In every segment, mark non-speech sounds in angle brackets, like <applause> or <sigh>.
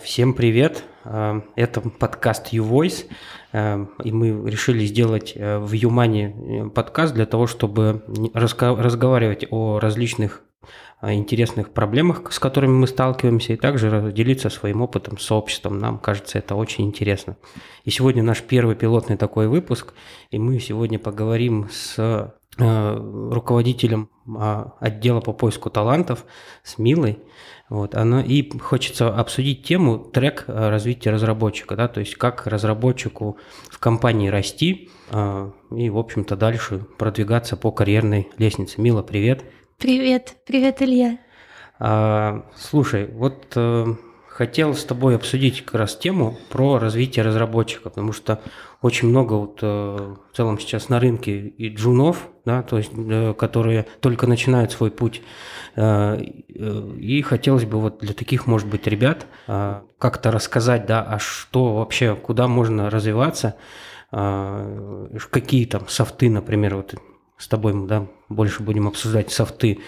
Э, всем привет! Э, это подкаст YouVoice, э, и мы решили сделать в Юмане подкаст для того, чтобы разговаривать о различных интересных проблемах, с которыми мы сталкиваемся, и также делиться своим опытом с сообществом. Нам кажется, это очень интересно. И сегодня наш первый пилотный такой выпуск, и мы сегодня поговорим с руководителем отдела по поиску талантов, с Милой. Вот, оно, и хочется обсудить тему трек э, развития разработчика, да, то есть как разработчику в компании расти э, и, в общем-то, дальше продвигаться по карьерной лестнице. Мила, привет. Привет, привет, Илья. А, слушай, вот э, хотел с тобой обсудить как раз тему про развитие разработчика, потому что очень много вот э, в целом сейчас на рынке и джунов, да, то есть, э, которые только начинают свой путь. Э, и хотелось бы вот для таких, может быть, ребят как-то рассказать, да, а что вообще, куда можно развиваться, какие там софты, например, вот с тобой да, больше будем обсуждать софты,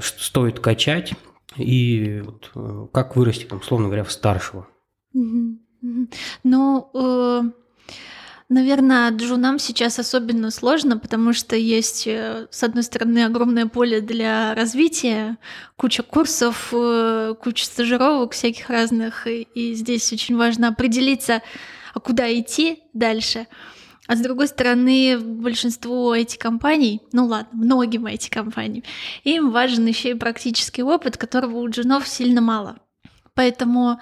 стоит качать, и вот, как вырасти, там, условно говоря, в старшего. Ну, Наверное, джунам сейчас особенно сложно, потому что есть, э, с одной стороны, огромное поле для развития, куча курсов, э, куча стажировок всяких разных, и здесь очень важно определиться, а куда идти дальше. А с другой стороны, большинству IT-компаний, ну ладно, многим IT-компаниям, им важен еще и практический опыт, которого у джунов сильно мало. Поэтому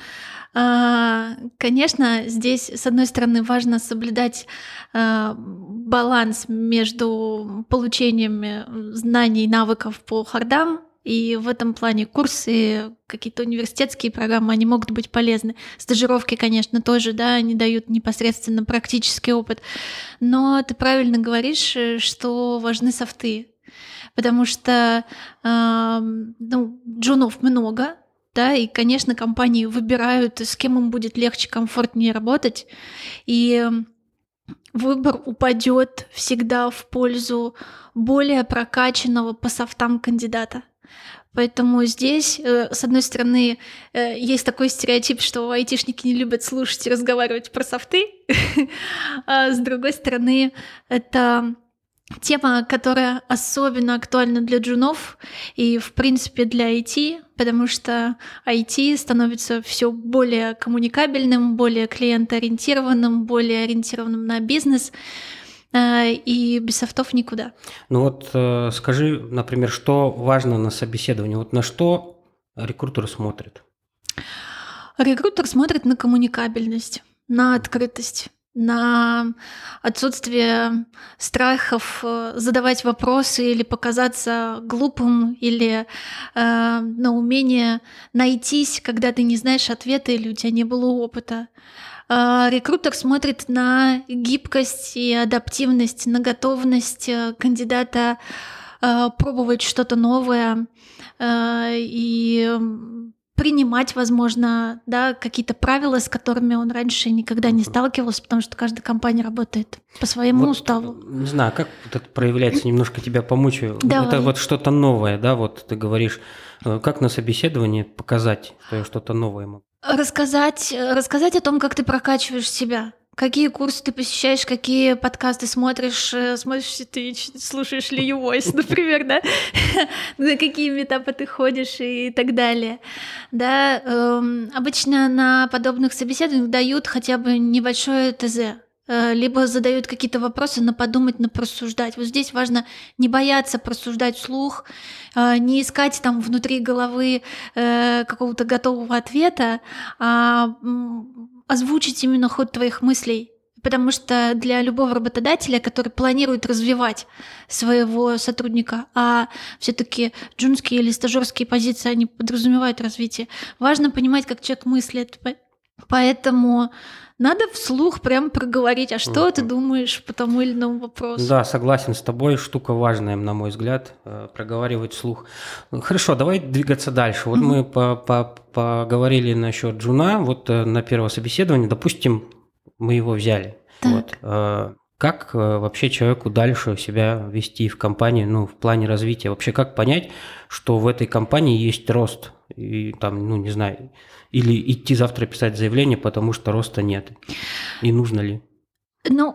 а, конечно, здесь, с одной стороны, важно соблюдать а, баланс между получением знаний и навыков по хардам, и в этом плане курсы, какие-то университетские программы, они могут быть полезны. Стажировки, конечно, тоже, да, они дают непосредственно практический опыт. Но ты правильно говоришь, что важны софты, потому что э, ну, джунов много, да, и, конечно, компании выбирают, с кем им будет легче, комфортнее работать, и выбор упадет всегда в пользу более прокачанного по софтам кандидата. Поэтому здесь, э, с одной стороны, э, есть такой стереотип, что айтишники не любят слушать и разговаривать про софты, <laughs> а с другой стороны, это тема, которая особенно актуальна для джунов и, в принципе, для IT, потому что IT становится все более коммуникабельным, более клиентоориентированным, более ориентированным на бизнес, и без софтов никуда. Ну вот э, скажи, например, что важно на собеседовании? Вот на что рекрутер смотрит? Рекрутер смотрит на коммуникабельность, на открытость на отсутствие страхов э, задавать вопросы или показаться глупым, или э, на умение найтись, когда ты не знаешь ответа или у тебя не было опыта. Э, рекрутер смотрит на гибкость и адаптивность, на готовность э, кандидата э, пробовать что-то новое э, и принимать, возможно, да, какие-то правила, с которыми он раньше никогда не сталкивался, потому что каждая компания работает по своему вот, уставу. Не знаю, как вот это проявляется, немножко тебя помучаю. Давай. Это вот что-то новое, да, вот ты говоришь, как на собеседовании показать, что я что-то новое могу? Рассказать, рассказать о том, как ты прокачиваешь себя, Какие курсы ты посещаешь, какие подкасты смотришь, э, смотришь ты, слушаешь ли Voice, <laughs> например, да, <laughs> на какие метапы ты ходишь и так далее. Да, эм, обычно на подобных собеседованиях дают хотя бы небольшое ТЗ, э, либо задают какие-то вопросы на подумать, на просуждать. Вот здесь важно не бояться просуждать вслух, э, не искать там внутри головы какого-то готового ответа, а озвучить именно ход твоих мыслей. Потому что для любого работодателя, который планирует развивать своего сотрудника, а все-таки джунские или стажерские позиции, они подразумевают развитие, важно понимать, как человек мыслит. Поэтому надо вслух прям проговорить, а что uh-huh. ты думаешь по тому или иному вопросу. Да, согласен с тобой, штука важная, на мой взгляд, э, проговаривать вслух. Хорошо, давай двигаться дальше. Вот uh-huh. мы по -по поговорили насчет Джуна, вот э, на первое собеседование, допустим, мы его взяли. Так. Вот. Э, как вообще человеку дальше себя вести в компании, ну, в плане развития? Вообще, как понять, что в этой компании есть рост и там, ну, не знаю, или идти завтра писать заявление, потому что роста нет? И нужно ли? Ну,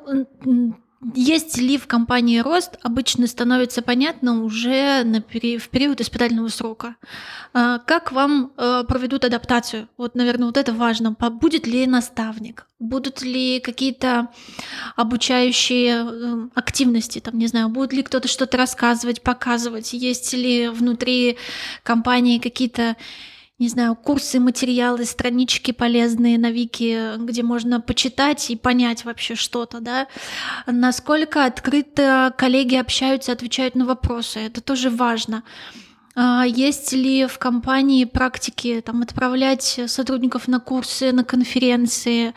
есть ли в компании рост, обычно становится понятно уже на пери- в период испытательного срока. А, как вам э, проведут адаптацию? Вот, наверное, вот это важно. Будет ли наставник? Будут ли какие-то обучающие э, активности? Там, не знаю, будет ли кто-то что-то рассказывать, показывать? Есть ли внутри компании какие-то не знаю, курсы, материалы, странички полезные на Вики, где можно почитать и понять вообще что-то, да. Насколько открыто коллеги общаются, отвечают на вопросы, это тоже важно. А есть ли в компании практики там, отправлять сотрудников на курсы, на конференции,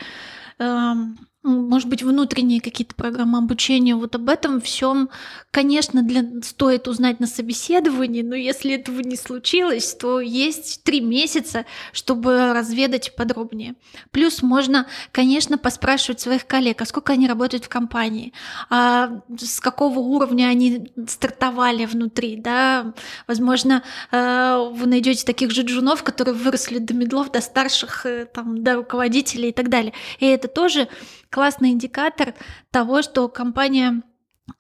эм, может быть, внутренние какие-то программы обучения. Вот об этом всем, конечно, для... стоит узнать на собеседовании, но если этого не случилось, то есть три месяца, чтобы разведать подробнее. Плюс можно, конечно, поспрашивать своих коллег, а сколько они работают в компании, а с какого уровня они стартовали внутри, да, возможно, э, вы найдете таких же джунов, которые выросли до медлов, до старших, э, там, до руководителей и так далее. И это тоже классный индикатор того, что компания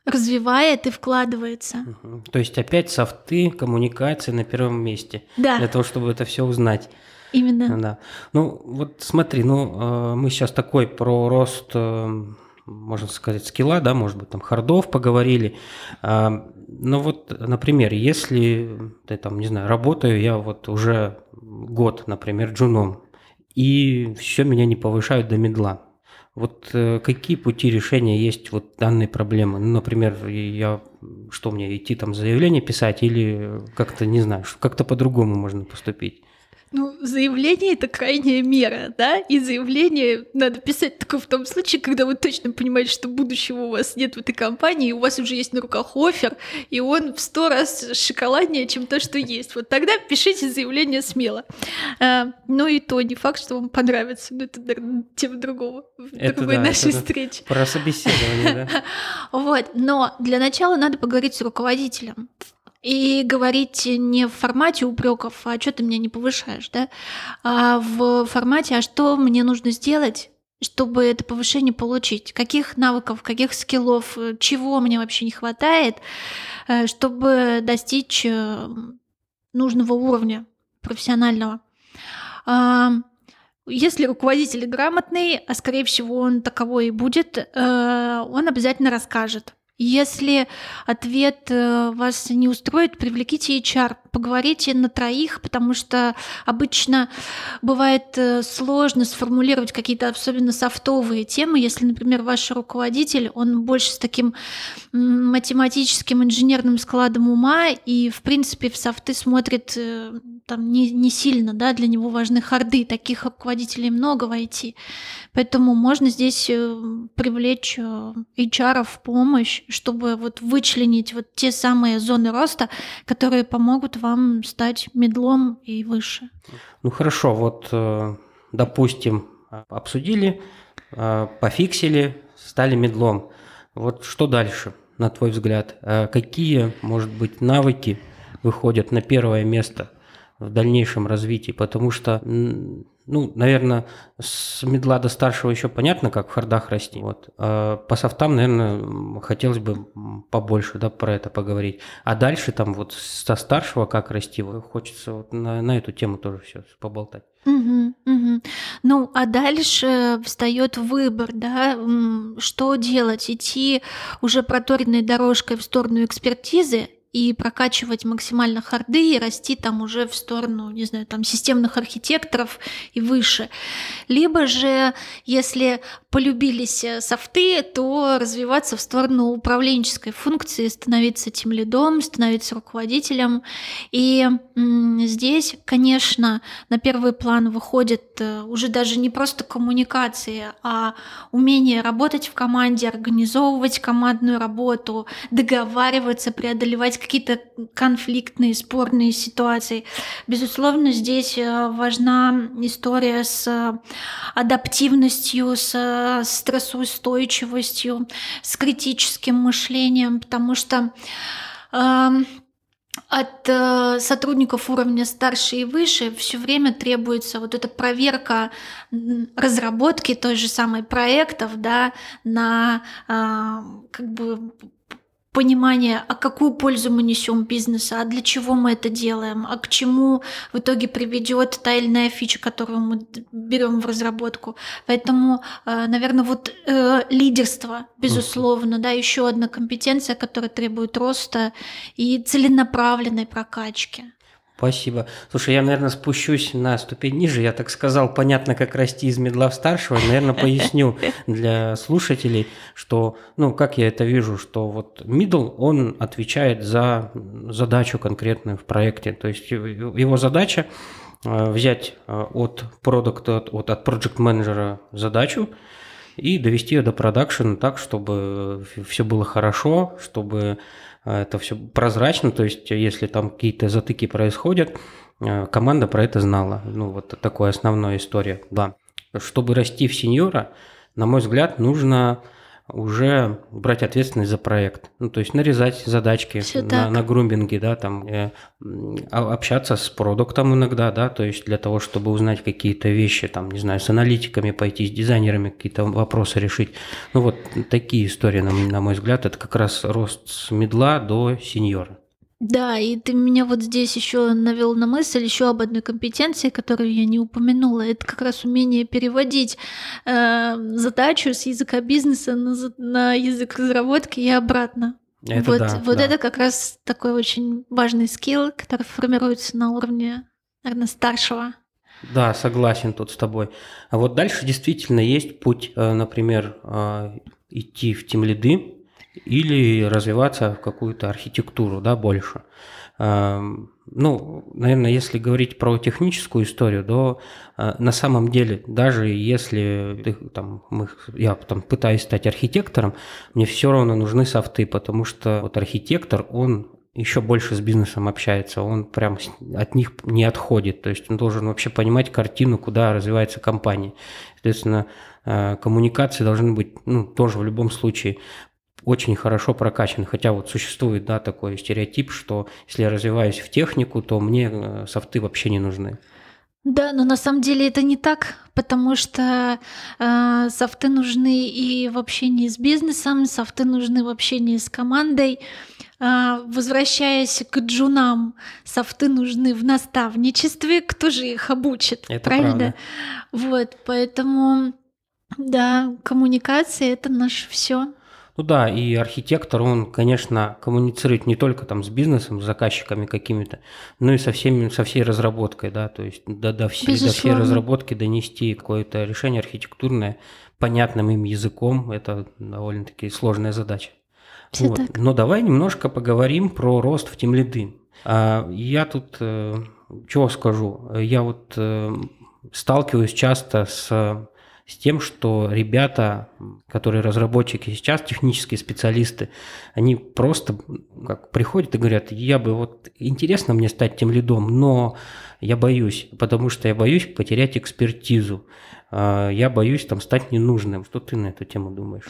развивает и вкладывается. Угу. То есть опять софты, коммуникации на первом месте. Да. Для того, чтобы это все узнать. Именно. Да. Ну, вот смотри, ну, э, мы сейчас такой про рост, э, можно сказать, скилла, да, может быть, там, хардов поговорили. А, ну, вот, например, если, ты там, не знаю, работаю я вот уже год, например, джуном, и все меня не повышают до медла. Вот э, какие пути решения есть вот данной проблемы? Ну, например, я что мне идти там заявление писать или как-то не знаю, как-то по-другому можно поступить? Ну, заявление это крайняя мера, да, и заявление надо писать только в том случае, когда вы точно понимаете, что будущего у вас нет в этой компании, и у вас уже есть на руках офер, и он в сто раз шоколаднее, чем то, что есть. Вот тогда пишите заявление смело. А, ну и то не факт, что вам понравится, но это тема другого, это, другой да, нашей это встречи. Про собеседование, да. <laughs> Вот, но для начала надо поговорить с руководителем и говорить не в формате упреков, а что ты меня не повышаешь, да, а в формате, а что мне нужно сделать, чтобы это повышение получить, каких навыков, каких скиллов, чего мне вообще не хватает, э, чтобы достичь э, нужного уровня профессионального. А, если руководитель грамотный, а скорее всего он таковой и будет, э, он обязательно расскажет, если ответ э, вас не устроит, привлеките HR, поговорите на троих, потому что обычно бывает э, сложно сформулировать какие-то особенно софтовые темы. Если, например, ваш руководитель, он больше с таким математическим инженерным складом ума и, в принципе, в софты смотрит э, там не, не сильно, да, для него важны харды, таких руководителей много в IT. Поэтому можно здесь привлечь HR в помощь, чтобы вот вычленить вот те самые зоны роста, которые помогут вам стать медлом и выше. Ну хорошо, вот э, допустим, обсудили, э, пофиксили, стали медлом. Вот что дальше, на твой взгляд? Э, какие, может быть, навыки выходят на первое место в дальнейшем развитии? Потому что ну, наверное, с медла до старшего еще понятно, как в хардах расти. Вот. А по софтам, наверное, хотелось бы побольше да, про это поговорить. А дальше там вот со старшего как расти, хочется вот на, на эту тему тоже все поболтать. Угу, угу. Ну, а дальше встает выбор, да, что делать, идти уже проторенной дорожкой в сторону экспертизы и прокачивать максимально харды и расти там уже в сторону, не знаю, там системных архитекторов и выше. Либо же, если полюбились э, софты, то развиваться в сторону управленческой функции, становиться тем лидом, становиться руководителем. И здесь, конечно, на первый план выходит э, уже даже не просто коммуникации, а умение работать в команде, организовывать командную работу, договариваться, преодолевать какие-то конфликтные, спорные ситуации. Безусловно, здесь э, важна история с адаптивностью, с стрессоустойчивостью, с критическим мышлением, потому что э, От э, сотрудников уровня старше и выше все время требуется вот эта проверка разработки той же самой проектов, да, на э, как бы понимание, а какую пользу мы несем бизнесу, а для чего мы это делаем, а к чему в итоге приведет та или иная фича, которую мы берем в разработку. Поэтому, э, наверное, вот э, лидерство, безусловно, да, еще одна компетенция, которая требует роста и целенаправленной прокачки. Спасибо. Слушай, я, наверное, спущусь на ступень ниже. Я так сказал, понятно, как расти из медла в старшего. Наверное, <laughs> поясню для слушателей, что, ну, как я это вижу, что вот middle, он отвечает за задачу конкретную в проекте. То есть его задача э, взять э, от продукта, от, от project менеджера задачу и довести ее до продакшена так, чтобы все было хорошо, чтобы это все прозрачно, то есть если там какие-то затыки происходят, а, команда про это знала. Ну, вот такая основная история, да. Чтобы расти в сеньора, на мой взгляд, нужно уже брать ответственность за проект. Ну, то есть нарезать задачки на, на грумбинге, да, там э, общаться с продуктом иногда, да, то есть для того, чтобы узнать какие-то вещи, там, не знаю, с аналитиками пойти, с дизайнерами какие-то вопросы решить. Ну, вот такие истории, на, на мой взгляд, это как раз рост с медла до сеньора. Да, и ты меня вот здесь еще навел на мысль еще об одной компетенции, которую я не упомянула. Это как раз умение переводить э, задачу с языка бизнеса на, на язык разработки и обратно. Это вот да, вот да. это как раз такой очень важный скилл, который формируется на уровне, наверное, старшего. Да, согласен тут с тобой. А вот дальше действительно есть путь, э, например, э, идти в тим лиды, или развиваться в какую-то архитектуру, да, больше. Эм, ну, наверное, если говорить про техническую историю, то э, на самом деле, даже если ты, там, мы, я там, пытаюсь стать архитектором, мне все равно нужны софты, потому что вот архитектор, он еще больше с бизнесом общается, он прям от них не отходит, то есть он должен вообще понимать картину, куда развивается компания. Соответственно, э, коммуникации должны быть, ну, тоже в любом случае очень хорошо прокачан. Хотя вот существует, да, такой стереотип, что если я развиваюсь в технику, то мне э, софты вообще не нужны. Да, но на самом деле это не так, потому что э, софты нужны и в общении с бизнесом, софты нужны в общении с командой. Э, возвращаясь к джунам, софты нужны в наставничестве, кто же их обучит, это правильно? Правда. Вот, поэтому да, коммуникация это наше все. Ну да, и архитектор, он, конечно, коммуницирует не только там с бизнесом, с заказчиками какими-то, но и со, всеми, со всей разработкой, да, то есть до, до, всей, до всей разработки донести какое-то решение архитектурное понятным им языком, это довольно-таки сложная задача. Все вот. так. Но давай немножко поговорим про рост в тимлиды. А, я тут, э, чего скажу, я вот э, сталкиваюсь часто с с тем, что ребята, которые разработчики сейчас, технические специалисты, они просто как приходят и говорят, я бы вот интересно мне стать тем лидом, но я боюсь, потому что я боюсь потерять экспертизу, а, я боюсь там стать ненужным. Что ты на эту тему думаешь?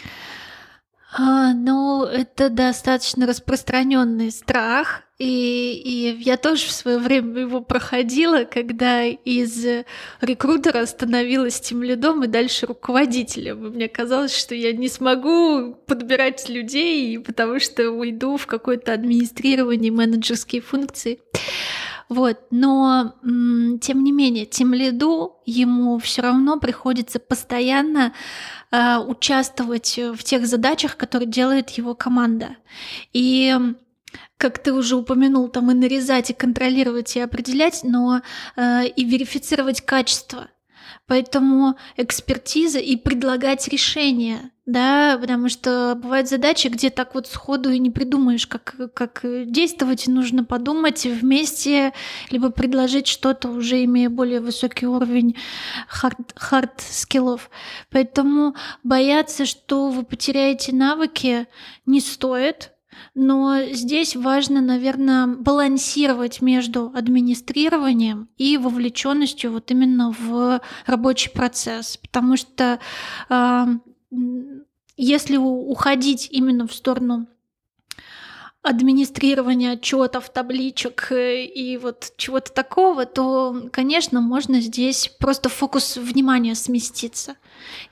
А, ну, это достаточно распространенный страх, и, и я тоже в свое время его проходила, когда из рекрутера становилась тем лидом и дальше руководителем. И мне казалось, что я не смогу подбирать людей, потому что уйду в какое-то администрирование, менеджерские функции. Вот, но тем не менее, тем лиду ему все равно приходится постоянно э, участвовать в тех задачах, которые делает его команда. И как ты уже упомянул, там и нарезать, и контролировать, и определять, но э, и верифицировать качество. Поэтому экспертиза и предлагать решения, да, потому что бывают задачи, где так вот сходу и не придумаешь, как, как действовать, нужно подумать вместе, либо предложить что-то, уже имея более высокий уровень хард скиллов. Поэтому бояться, что вы потеряете навыки, не стоит, но здесь важно, наверное, балансировать между администрированием и вовлеченностью вот именно в рабочий процесс, потому что э, если уходить именно в сторону администрирования отчетов, табличек э, и вот чего-то такого, то, конечно, можно здесь просто фокус внимания сместиться.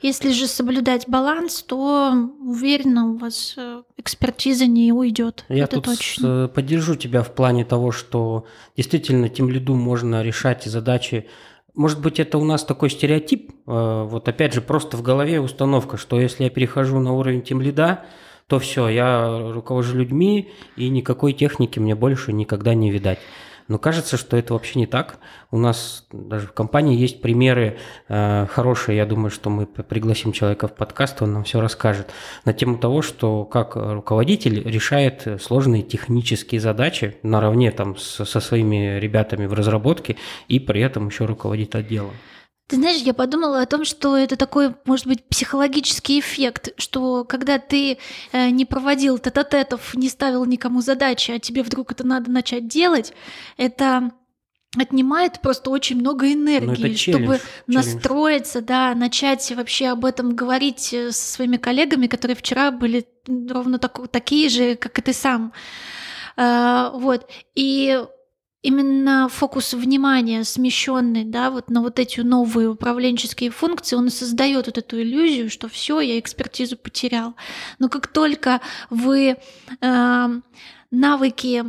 Если же соблюдать баланс, то уверенно у вас э, экспертиза не уйдет. Я Это тут точно. поддержу тебя в плане того, что действительно тем лиду можно решать задачи может быть, это у нас такой стереотип, вот опять же, просто в голове установка, что если я перехожу на уровень тем лида, то все, я руковожу людьми, и никакой техники мне больше никогда не видать. Но кажется, что это вообще не так. У нас даже в компании есть примеры э, хорошие. Я думаю, что мы пригласим человека в подкаст, он нам все расскажет на тему того, что как руководитель решает сложные технические задачи наравне там со, со своими ребятами в разработке и при этом еще руководит отделом. Ты знаешь, я подумала о том, что это такой, может быть, психологический эффект, что когда ты э, не проводил тет-а-тетов, не ставил никому задачи, а тебе вдруг это надо начать делать, это отнимает просто очень много энергии, ну, чтобы челлендж, настроиться, да, начать вообще об этом говорить э, со своими коллегами, которые вчера были ровно так, такие же, как и ты сам. Uh, вот. И именно фокус внимания смещенный, да, вот на вот эти новые управленческие функции, он создает вот эту иллюзию, что все, я экспертизу потерял. Но как только вы э, навыки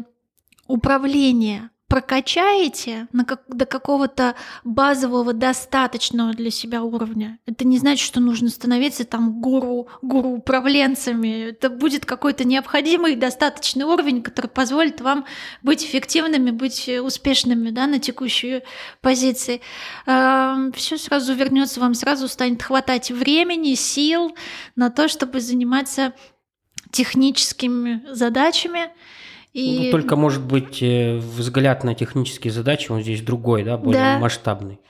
управления прокачаете на как, до какого-то базового достаточного для себя уровня. Это не значит, что нужно становиться там гуру, гуру управленцами. Это будет какой-то необходимый достаточный уровень, который позволит вам быть эффективными, быть успешными да, на текущей позиции. Все сразу вернется вам, сразу станет хватать времени, сил на то, чтобы заниматься техническими задачами, и... Ну, только, может быть, э, взгляд на технические задачи, он здесь другой, да, более да. масштабный,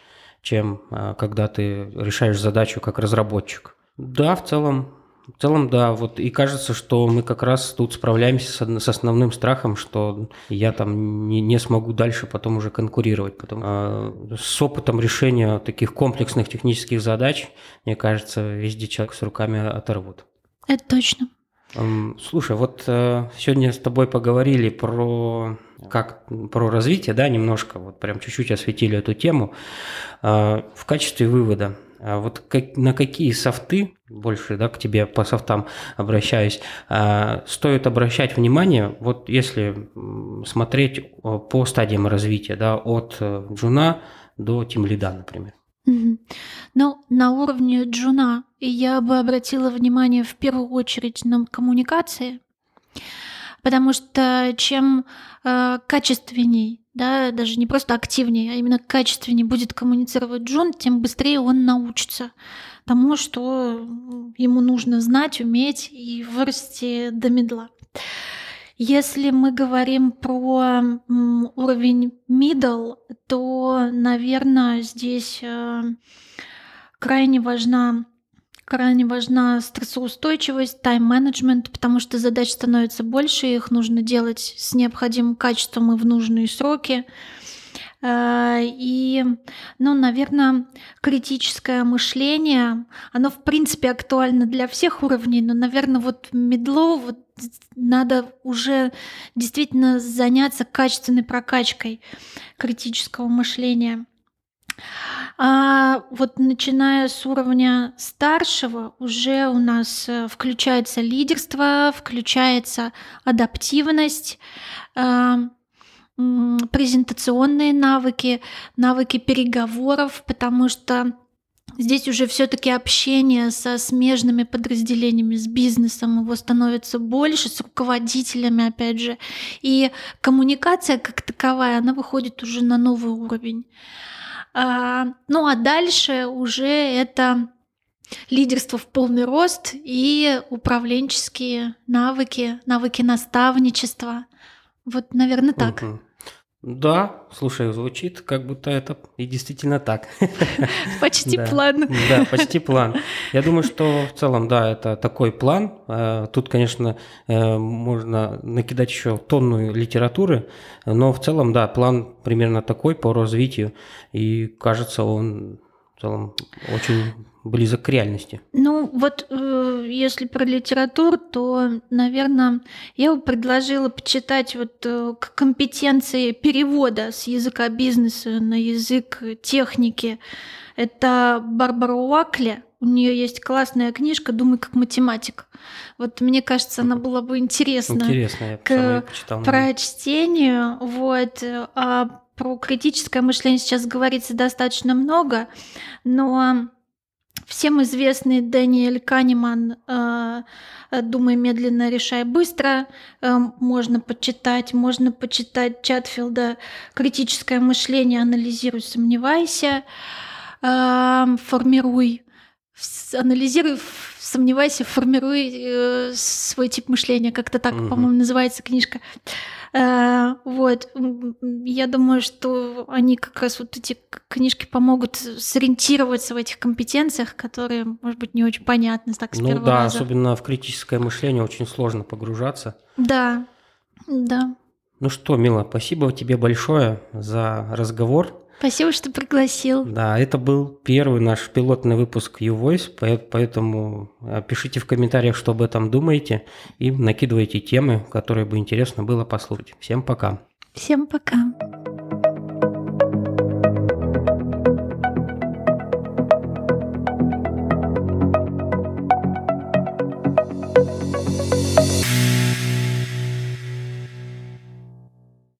чем а, когда ты решаешь задачу как разработчик. Да, в целом, в целом, да, вот и кажется, что мы как раз тут справляемся с, с основным страхом, что я там не, не смогу дальше потом уже конкурировать. Потом, а, с опытом решения таких комплексных технических задач, мне кажется, везде человек с руками оторвут. Это точно. Слушай, вот э, сегодня с тобой поговорили про как про развитие, да, немножко, вот прям чуть-чуть осветили эту тему. Э, в качестве вывода, э, вот как, на какие софты, больше, да, к тебе по софтам обращаюсь, э, стоит обращать внимание, вот если смотреть по стадиям развития, да, от э, джуна до тимлида, например. Ну, на уровне джуна я бы обратила внимание в первую очередь на коммуникации, потому что чем э, качественней, да, даже не просто активнее, а именно качественнее будет коммуницировать джун, тем быстрее он научится тому, что ему нужно знать, уметь и вырасти до медла. Если мы говорим про уровень middle, то, наверное, здесь э, крайне важна крайне важна стрессоустойчивость, тайм-менеджмент, потому что задач становится больше, их нужно делать с необходимым качеством и в нужные сроки. И, ну, наверное, критическое мышление, оно, в принципе, актуально для всех уровней, но, наверное, вот медло вот надо уже действительно заняться качественной прокачкой критического мышления. А вот начиная с уровня старшего уже у нас э, включается лидерство, включается адаптивность, э, презентационные навыки, навыки переговоров, потому что Здесь уже все-таки общение со смежными подразделениями, с бизнесом, его становится больше, с руководителями, опять же. И коммуникация как таковая, она выходит уже на новый уровень. А, ну а дальше уже это лидерство в полный рост и управленческие навыки, навыки наставничества. Вот, наверное, так. Угу. Да, слушай, звучит как будто это и действительно так. <laughs> Почти план. Да, почти план. Я думаю, что в целом, да, это такой план. Э, тут, конечно, э, можно накидать еще тонну литературы, но в целом, да, план примерно такой по развитию. И кажется, он в целом очень близок к реальности. Ну, вот э, если про литературу, то, наверное, я бы предложила почитать вот э, компетенции перевода с языка бизнеса на язык техники. Это Барбара Уакли. У нее есть классная книжка «Думай как математик». Вот мне кажется, она была бы интересна, Интересно, я к почитал. прочтению. Вот. А про критическое мышление сейчас говорится достаточно много, но всем известный Дэниэль Канеман э, «Думай медленно, решай быстро». Э, можно почитать, можно почитать Чатфилда «Критическое мышление, анализируй, сомневайся, э, формируй». Анализируй, сомневайся, формируй э, свой тип мышления, как-то так, угу. по-моему, называется книжка. Э, вот, я думаю, что они как раз вот эти книжки помогут сориентироваться в этих компетенциях, которые, может быть, не очень понятны так с Ну да, раза. особенно в критическое мышление очень сложно погружаться. Да, да. Ну что, Мила, спасибо тебе большое за разговор. Спасибо, что пригласил. Да, это был первый наш пилотный выпуск YouVoice, поэтому пишите в комментариях, что об этом думаете, и накидывайте темы, которые бы интересно было послушать. Всем пока. Всем пока.